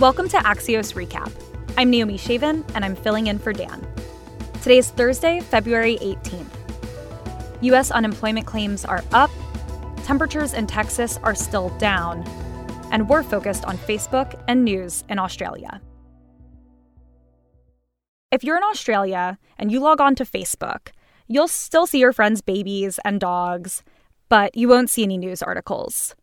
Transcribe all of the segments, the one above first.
Welcome to Axios Recap. I'm Naomi Shavin, and I'm filling in for Dan. Today is Thursday, February 18th. U.S. unemployment claims are up, temperatures in Texas are still down, and we're focused on Facebook and news in Australia. If you're in Australia and you log on to Facebook, you'll still see your friends' babies and dogs, but you won't see any news articles.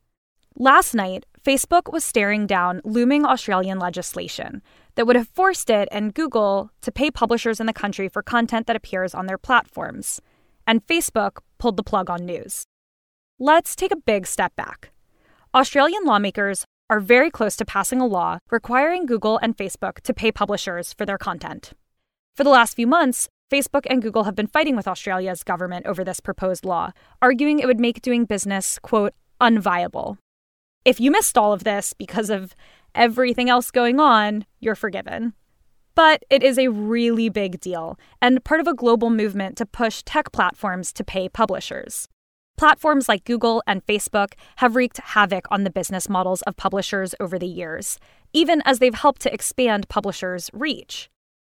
Last night, Facebook was staring down looming Australian legislation that would have forced it and Google to pay publishers in the country for content that appears on their platforms. And Facebook pulled the plug on news. Let's take a big step back. Australian lawmakers are very close to passing a law requiring Google and Facebook to pay publishers for their content. For the last few months, Facebook and Google have been fighting with Australia's government over this proposed law, arguing it would make doing business, quote, unviable. If you missed all of this because of everything else going on, you're forgiven. But it is a really big deal and part of a global movement to push tech platforms to pay publishers. Platforms like Google and Facebook have wreaked havoc on the business models of publishers over the years, even as they've helped to expand publishers' reach.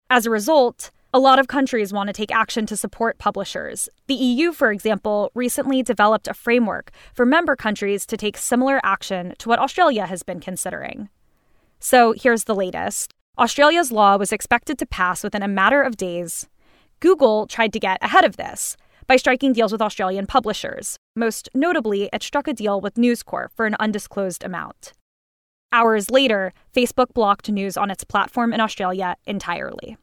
As a result, a lot of countries want to take action to support publishers. The EU, for example, recently developed a framework for member countries to take similar action to what Australia has been considering. So here's the latest Australia's law was expected to pass within a matter of days. Google tried to get ahead of this by striking deals with Australian publishers. Most notably, it struck a deal with News Corp for an undisclosed amount. Hours later, Facebook blocked news on its platform in Australia entirely.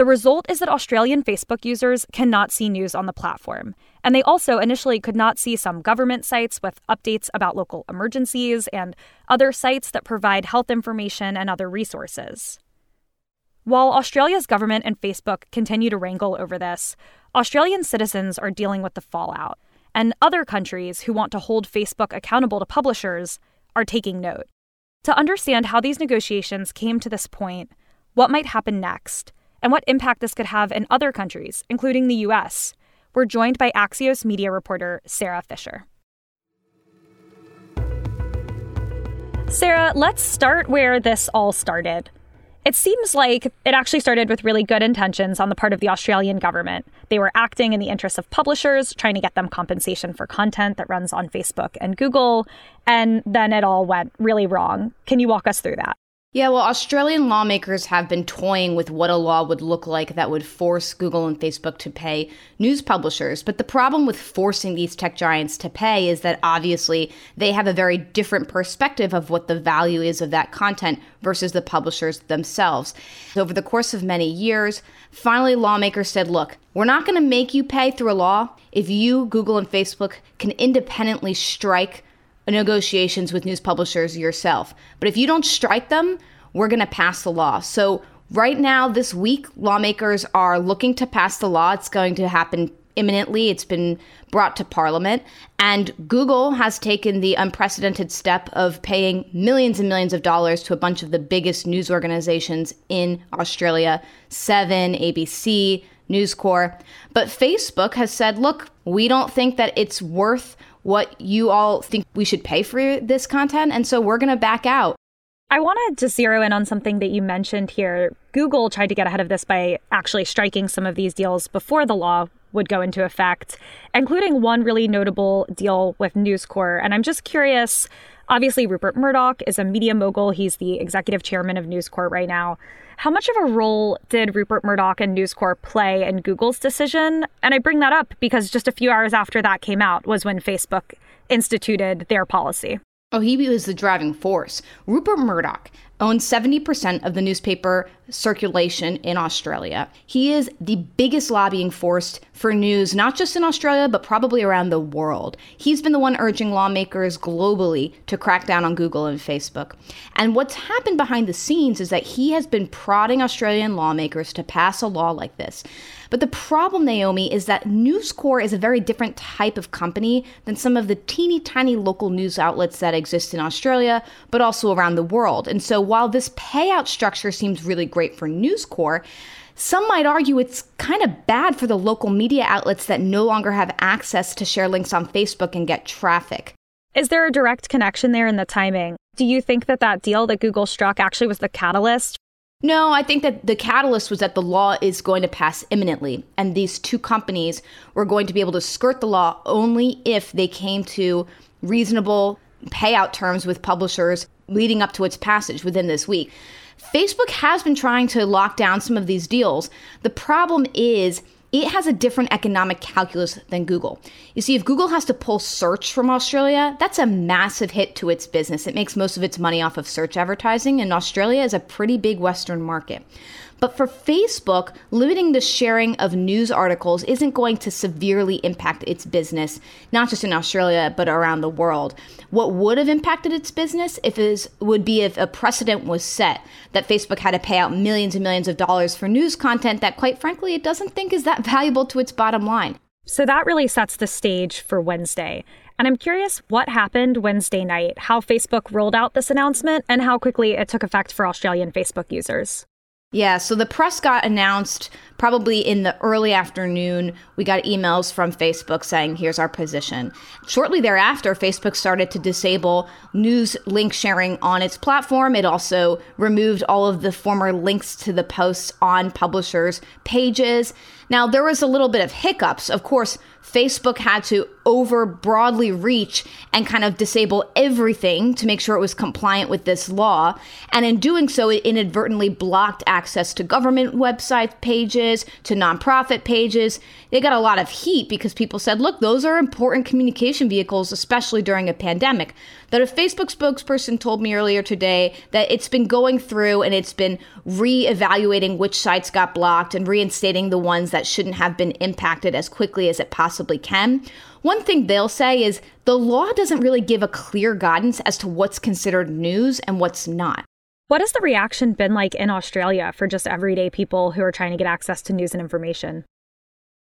The result is that Australian Facebook users cannot see news on the platform, and they also initially could not see some government sites with updates about local emergencies and other sites that provide health information and other resources. While Australia's government and Facebook continue to wrangle over this, Australian citizens are dealing with the fallout, and other countries who want to hold Facebook accountable to publishers are taking note. To understand how these negotiations came to this point, what might happen next, and what impact this could have in other countries, including the US. We're joined by Axios media reporter Sara Fischer. Sara, let's start where this all started. It seems like it actually started with really good intentions on the part of the Australian government. They were acting in the interests of publishers, trying to get them compensation for content that runs on Facebook and Google, and then it all went really wrong. Can you walk us through that? Yeah, well, Australian lawmakers have been toying with what a law would look like that would force Google and Facebook to pay news publishers. But the problem with forcing these tech giants to pay is that obviously they have a very different perspective of what the value is of that content versus the publishers themselves. Over the course of many years, finally lawmakers said, look, we're not going to make you pay through a law if you, Google, and Facebook can independently strike negotiations with news publishers yourself. But if you don't strike them, we're going to pass the law. So, right now, this week, lawmakers are looking to pass the law. It's going to happen imminently. It's been brought to Parliament. And Google has taken the unprecedented step of paying millions and millions of dollars to a bunch of the biggest news organizations in Australia Seven, ABC, News Corp. But Facebook has said, look, we don't think that it's worth what you all think we should pay for this content. And so we're going to back out. I wanted to zero in on something that you mentioned here. Google tried to get ahead of this by actually striking some of these deals before the law would go into effect, including one really notable deal with News Corp. And I'm just curious obviously, Rupert Murdoch is a media mogul, he's the executive chairman of News Corp right now. How much of a role did Rupert Murdoch and News Corp play in Google's decision? And I bring that up because just a few hours after that came out was when Facebook instituted their policy. Oh, he was the driving force. Rupert Murdoch owns 70% of the newspaper circulation in Australia. He is the biggest lobbying force for news, not just in Australia, but probably around the world. He's been the one urging lawmakers globally to crack down on Google and Facebook. And what's happened behind the scenes is that he has been prodding Australian lawmakers to pass a law like this. But the problem, Naomi, is that News Corp is a very different type of company than some of the teeny tiny local news outlets that exist in Australia, but also around the world. And so while this payout structure seems really great for News Corp, some might argue it's kind of bad for the local media outlets that no longer have access to share links on Facebook and get traffic. Is there a direct connection there in the timing? Do you think that that deal that Google struck actually was the catalyst? No, I think that the catalyst was that the law is going to pass imminently, and these two companies were going to be able to skirt the law only if they came to reasonable payout terms with publishers leading up to its passage within this week. Facebook has been trying to lock down some of these deals. The problem is it has a different economic calculus than Google. You see, if Google has to pull search from Australia, that's a massive hit to its business. It makes most of its money off of search advertising, and Australia is a pretty big Western market. But for Facebook, limiting the sharing of news articles isn't going to severely impact its business, not just in Australia, but around the world. What would have impacted its business if is would be if a precedent was set that Facebook had to pay out millions and millions of dollars for news content that quite frankly it doesn't think is that valuable to its bottom line. So that really sets the stage for Wednesday. And I'm curious what happened Wednesday night, how Facebook rolled out this announcement, and how quickly it took effect for Australian Facebook users. Yeah, so the press got announced probably in the early afternoon. We got emails from Facebook saying, here's our position. Shortly thereafter, Facebook started to disable news link sharing on its platform. It also removed all of the former links to the posts on publishers' pages. Now, there was a little bit of hiccups. Of course, Facebook had to over broadly reach and kind of disable everything to make sure it was compliant with this law. And in doing so, it inadvertently blocked access to government website pages, to nonprofit pages. They got a lot of heat because people said, look, those are important communication vehicles, especially during a pandemic. That a Facebook spokesperson told me earlier today that it's been going through and it's been re evaluating which sites got blocked and reinstating the ones that shouldn't have been impacted as quickly as it possibly can. One thing they'll say is the law doesn't really give a clear guidance as to what's considered news and what's not. What has the reaction been like in Australia for just everyday people who are trying to get access to news and information?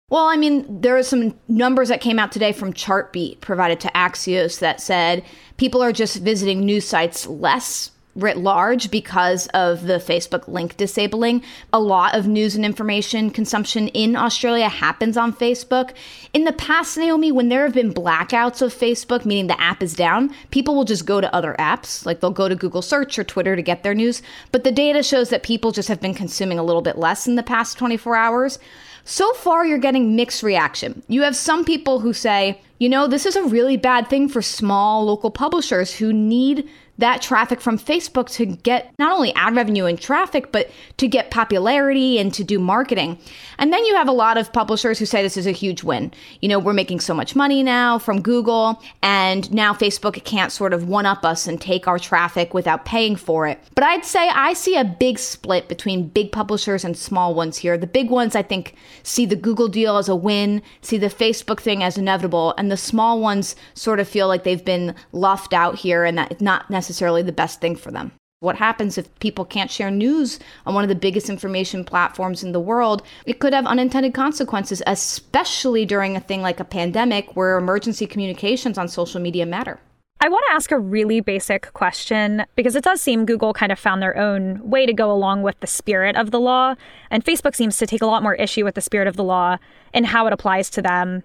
Well, I mean, there are some numbers that came out today from Chartbeat provided to Axios that said people are just visiting news sites less writ large because of the Facebook link disabling. A lot of news and information consumption in Australia happens on Facebook. In the past, Naomi, when there have been blackouts of Facebook, meaning the app is down, people will just go to other apps. Like they'll go to Google Search or Twitter to get their news. But the data shows that people just have been consuming a little bit less in the past 24 hours. So far, you're getting mixed reaction. You have some people who say, you know, this is a really bad thing for small local publishers who need that traffic from Facebook to get not only ad revenue and traffic, but to get popularity and to do marketing. And then you have a lot of publishers who say this is a huge win. You know, we're making so much money now from Google, and now Facebook can't sort of one up us and take our traffic without paying for it. But I'd say I see a big split between big publishers and small ones here. The big ones, I think, see the Google deal as a win, see the Facebook thing as inevitable, and the small ones sort of feel like they've been luffed out here and that it's not necessarily the best thing for them. What happens if people can't share news on one of the biggest information platforms in the world? It could have unintended consequences, especially during a thing like a pandemic where emergency communications on social media matter. I want to ask a really basic question because it does seem Google kind of found their own way to go along with the spirit of the law, and Facebook seems to take a lot more issue with the spirit of the law and how it applies to them.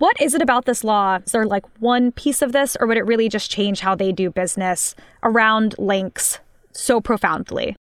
What is it about this law? Is there like one piece of this, or would it really just change how they do business around links, so profoundly.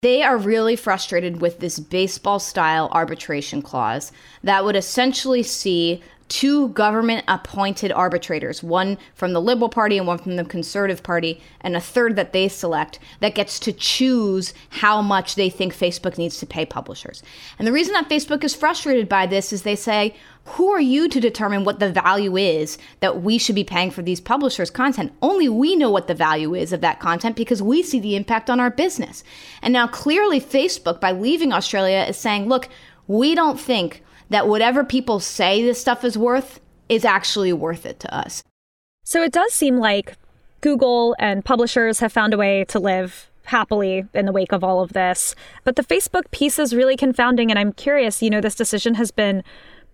They are really frustrated with this baseball style arbitration clause that would essentially see two government appointed arbitrators, one from the Liberal Party and one from the Conservative Party, and a third that they select that gets to choose how much they think Facebook needs to pay publishers. And the reason that Facebook is frustrated by this is they say, who are you to determine what the value is that we should be paying for these publishers' content? Only we know what the value is of that content because we see the impact on our business. And now clearly, Facebook, by leaving Australia, is saying, look, we don't think that whatever people say this stuff is worth is actually worth it to us. So it does seem like Google and publishers have found a way to live happily in the wake of all of this. But the Facebook piece is really confounding. And I'm curious, you know, this decision has been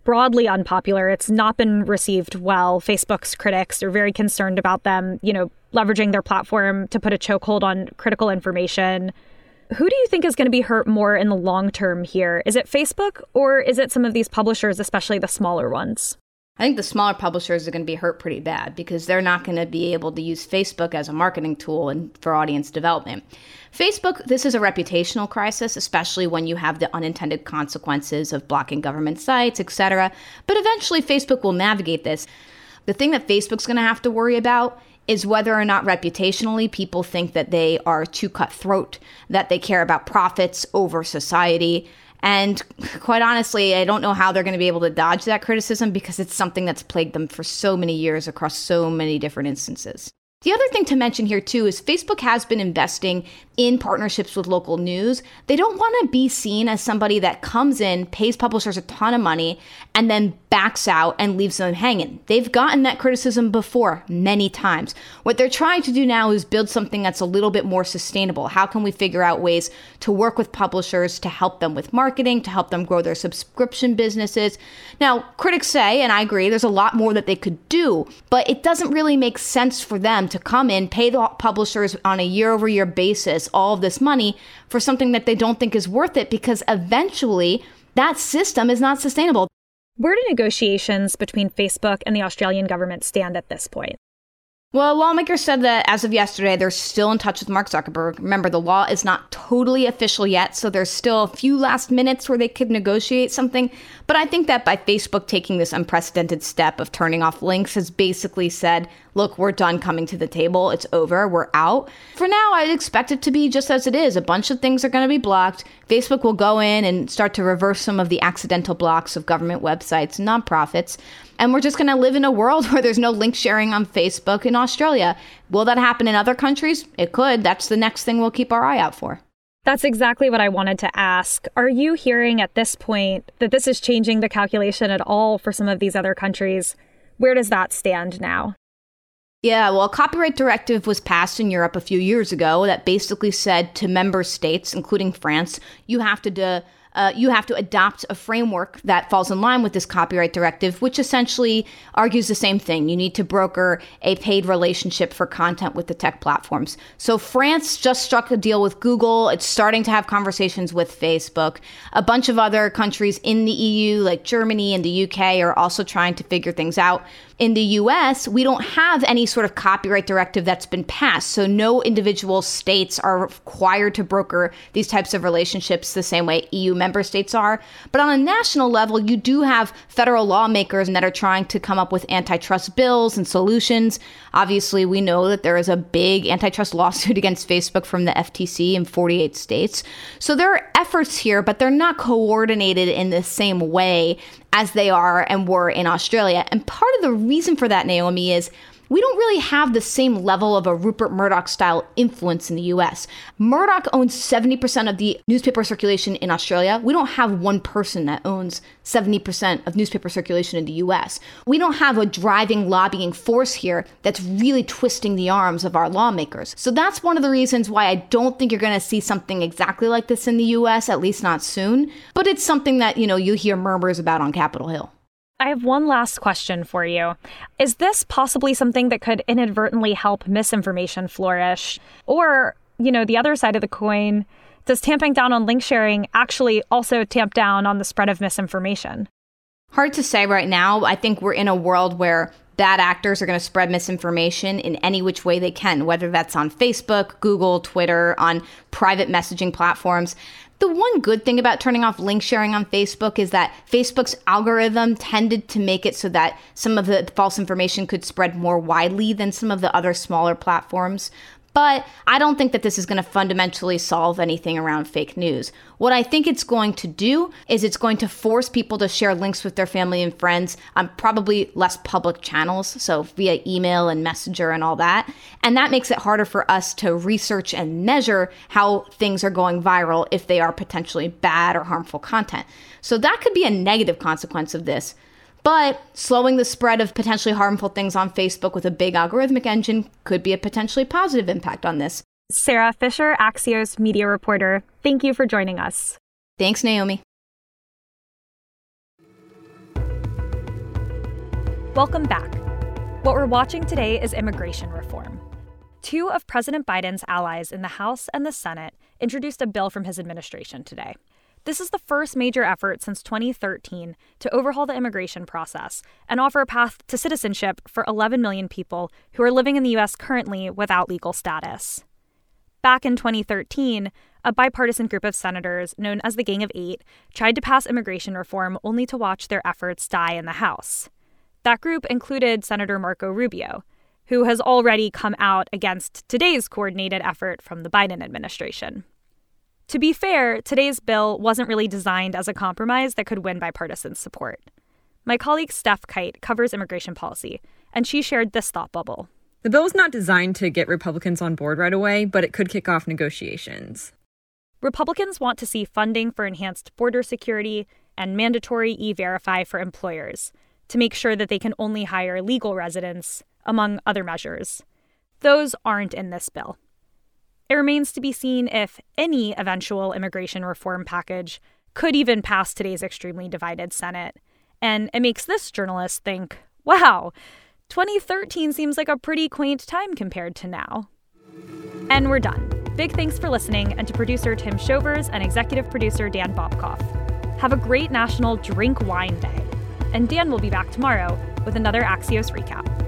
broadly unpopular. It's not been received well. Facebook's critics are very concerned about them, you know, leveraging their platform to put a chokehold on critical information. Who do you think is going to be hurt more in the long term here? Is it Facebook or is it some of these publishers, especially the smaller ones? I think the smaller publishers are going to be hurt pretty bad because they're not going to be able to use Facebook as a marketing tool and for audience development. Facebook, this is a reputational crisis, especially when you have the unintended consequences of blocking government sites, etc. But eventually, Facebook will navigate this. The thing that Facebook's going to have to worry about is whether or not reputationally people think that they are too cutthroat, that they care about profits over society. And quite honestly, I don't know how they're going to be able to dodge that criticism because it's something that's plagued them for so many years across so many different instances. The other thing to mention here, too, is Facebook has been investing in partnerships with local news. They don't want to be seen as somebody that comes in, pays publishers a ton of money, and then backs out and leaves them hanging. They've gotten that criticism before many times. What they're trying to do now is build something that's a little bit more sustainable. How can we figure out ways to work with publishers to help them with marketing, to help them grow their subscription businesses? Now, critics say, and I agree, there's a lot more that they could do, but it doesn't really make sense for them to come in, pay the publishers on a year over year basis all of this money for something that they don't think is worth it because eventually that system is not sustainable. Where do negotiations between Facebook and the Australian government stand at this point? Well, lawmakers said that as of yesterday, they're still in touch with Mark Zuckerberg. Remember, the law is not totally official yet, so there's still a few last minutes where they could negotiate something. But I think that by Facebook taking this unprecedented step of turning off links has basically said, look, we're done coming to the table. It's over. We're out. For now, I'd expect it to be just as it is. A bunch of things are going to be blocked. Facebook will go in and start to reverse some of the accidental blocks of government websites and nonprofits. And we're just going to live in a world where there's no link sharing on Facebook in Australia. Will that happen in other countries? It could. That's the next thing we'll keep our eye out for. That's exactly what I wanted to ask. Are you hearing at this point that this is changing the calculation at all for some of these other countries? Where does that stand now? Yeah, well, a copyright directive was passed in Europe a few years ago that basically said to member states, including France, you have to de- uh, you have to adopt a framework that falls in line with this copyright directive, which essentially argues the same thing. You need to broker a paid relationship for content with the tech platforms. So France just struck a deal with Google. It's starting to have conversations with Facebook. A bunch of other countries in the EU, like Germany and the UK, are also trying to figure things out in the US, we don't have any sort of copyright directive that's been passed. So no individual states are required to broker these types of relationships the same way EU member states are. But on a national level, you do have federal lawmakers that are trying to come up with antitrust bills and solutions. Obviously, we know that there is a big antitrust lawsuit against Facebook from the FTC in 48 states. So there are efforts here, but they're not coordinated in the same way as they are and were in Australia. And part of the reason for that, Naomi, is we don't really have the same level of a Rupert Murdoch style influence in the US. Murdoch owns 70% of the newspaper circulation in Australia. We don't have one person that owns 70% of newspaper circulation in the US. We don't have a driving lobbying force here that's really twisting the arms of our lawmakers. So that's one of the reasons why I don't think you're going to see something exactly like this in the US, at least not soon. But it's something that, you know, you hear murmurs about on Capitol Hill. I have one last question for you. Is this possibly something that could inadvertently help misinformation flourish? Or, you know, the other side of the coin, does tamping down on link sharing actually also tamp down on the spread of misinformation? Hard to say right now. I think we're in a world where bad actors are going to spread misinformation in any which way they can, whether that's on Facebook, Google, Twitter, on private messaging platforms. The one good thing about turning off link sharing on Facebook is that Facebook's algorithm tended to make it so that some of the false information could spread more widely than some of the other smaller platforms. But I don't think that this is going to fundamentally solve anything around fake news. What I think it's going to do is it's going to force people to share links with their family and friends on probably less public channels, so via email and messenger and all that. And that makes it harder for us to research and measure how things are going viral if they are potentially bad or harmful content. So that could be a negative consequence of this. But slowing the spread of potentially harmful things on Facebook with a big algorithmic engine could be a potentially positive impact on this. Sara Fischer, Axios media reporter, thank you for joining us. Thanks, Naomi. Welcome back. What we're watching today is immigration reform. Two of President Biden's allies in the House and the Senate introduced a bill from his administration today. This is the first major effort since 2013 to overhaul the immigration process and offer a path to citizenship for 11 million people who are living in the U.S. currently without legal status. Back in 2013, a bipartisan group of senators known as the Gang of Eight tried to pass immigration reform only to watch their efforts die in the House. That group included Senator Marco Rubio, who has already come out against today's coordinated effort from the Biden administration. To be fair, today's bill wasn't really designed as a compromise that could win bipartisan support. My colleague Stef Kight covers immigration policy, and she shared this thought bubble. The bill was not designed to get Republicans on board right away, but it could kick off negotiations. Republicans want to see funding for enhanced border security and mandatory e verify for employers to make sure that they can only hire legal residents, among other measures. Those aren't in this bill. It remains to be seen if any eventual immigration reform package could even pass today's extremely divided Senate. And it makes this journalist think, wow, 2013 seems like a pretty quaint time compared to now. And we're done. Big thanks for listening, and to producer Tim Shovers and executive producer Dan Bobkoff. Have a great National Drink Wine Day. And Dan will be back tomorrow with another Axios recap.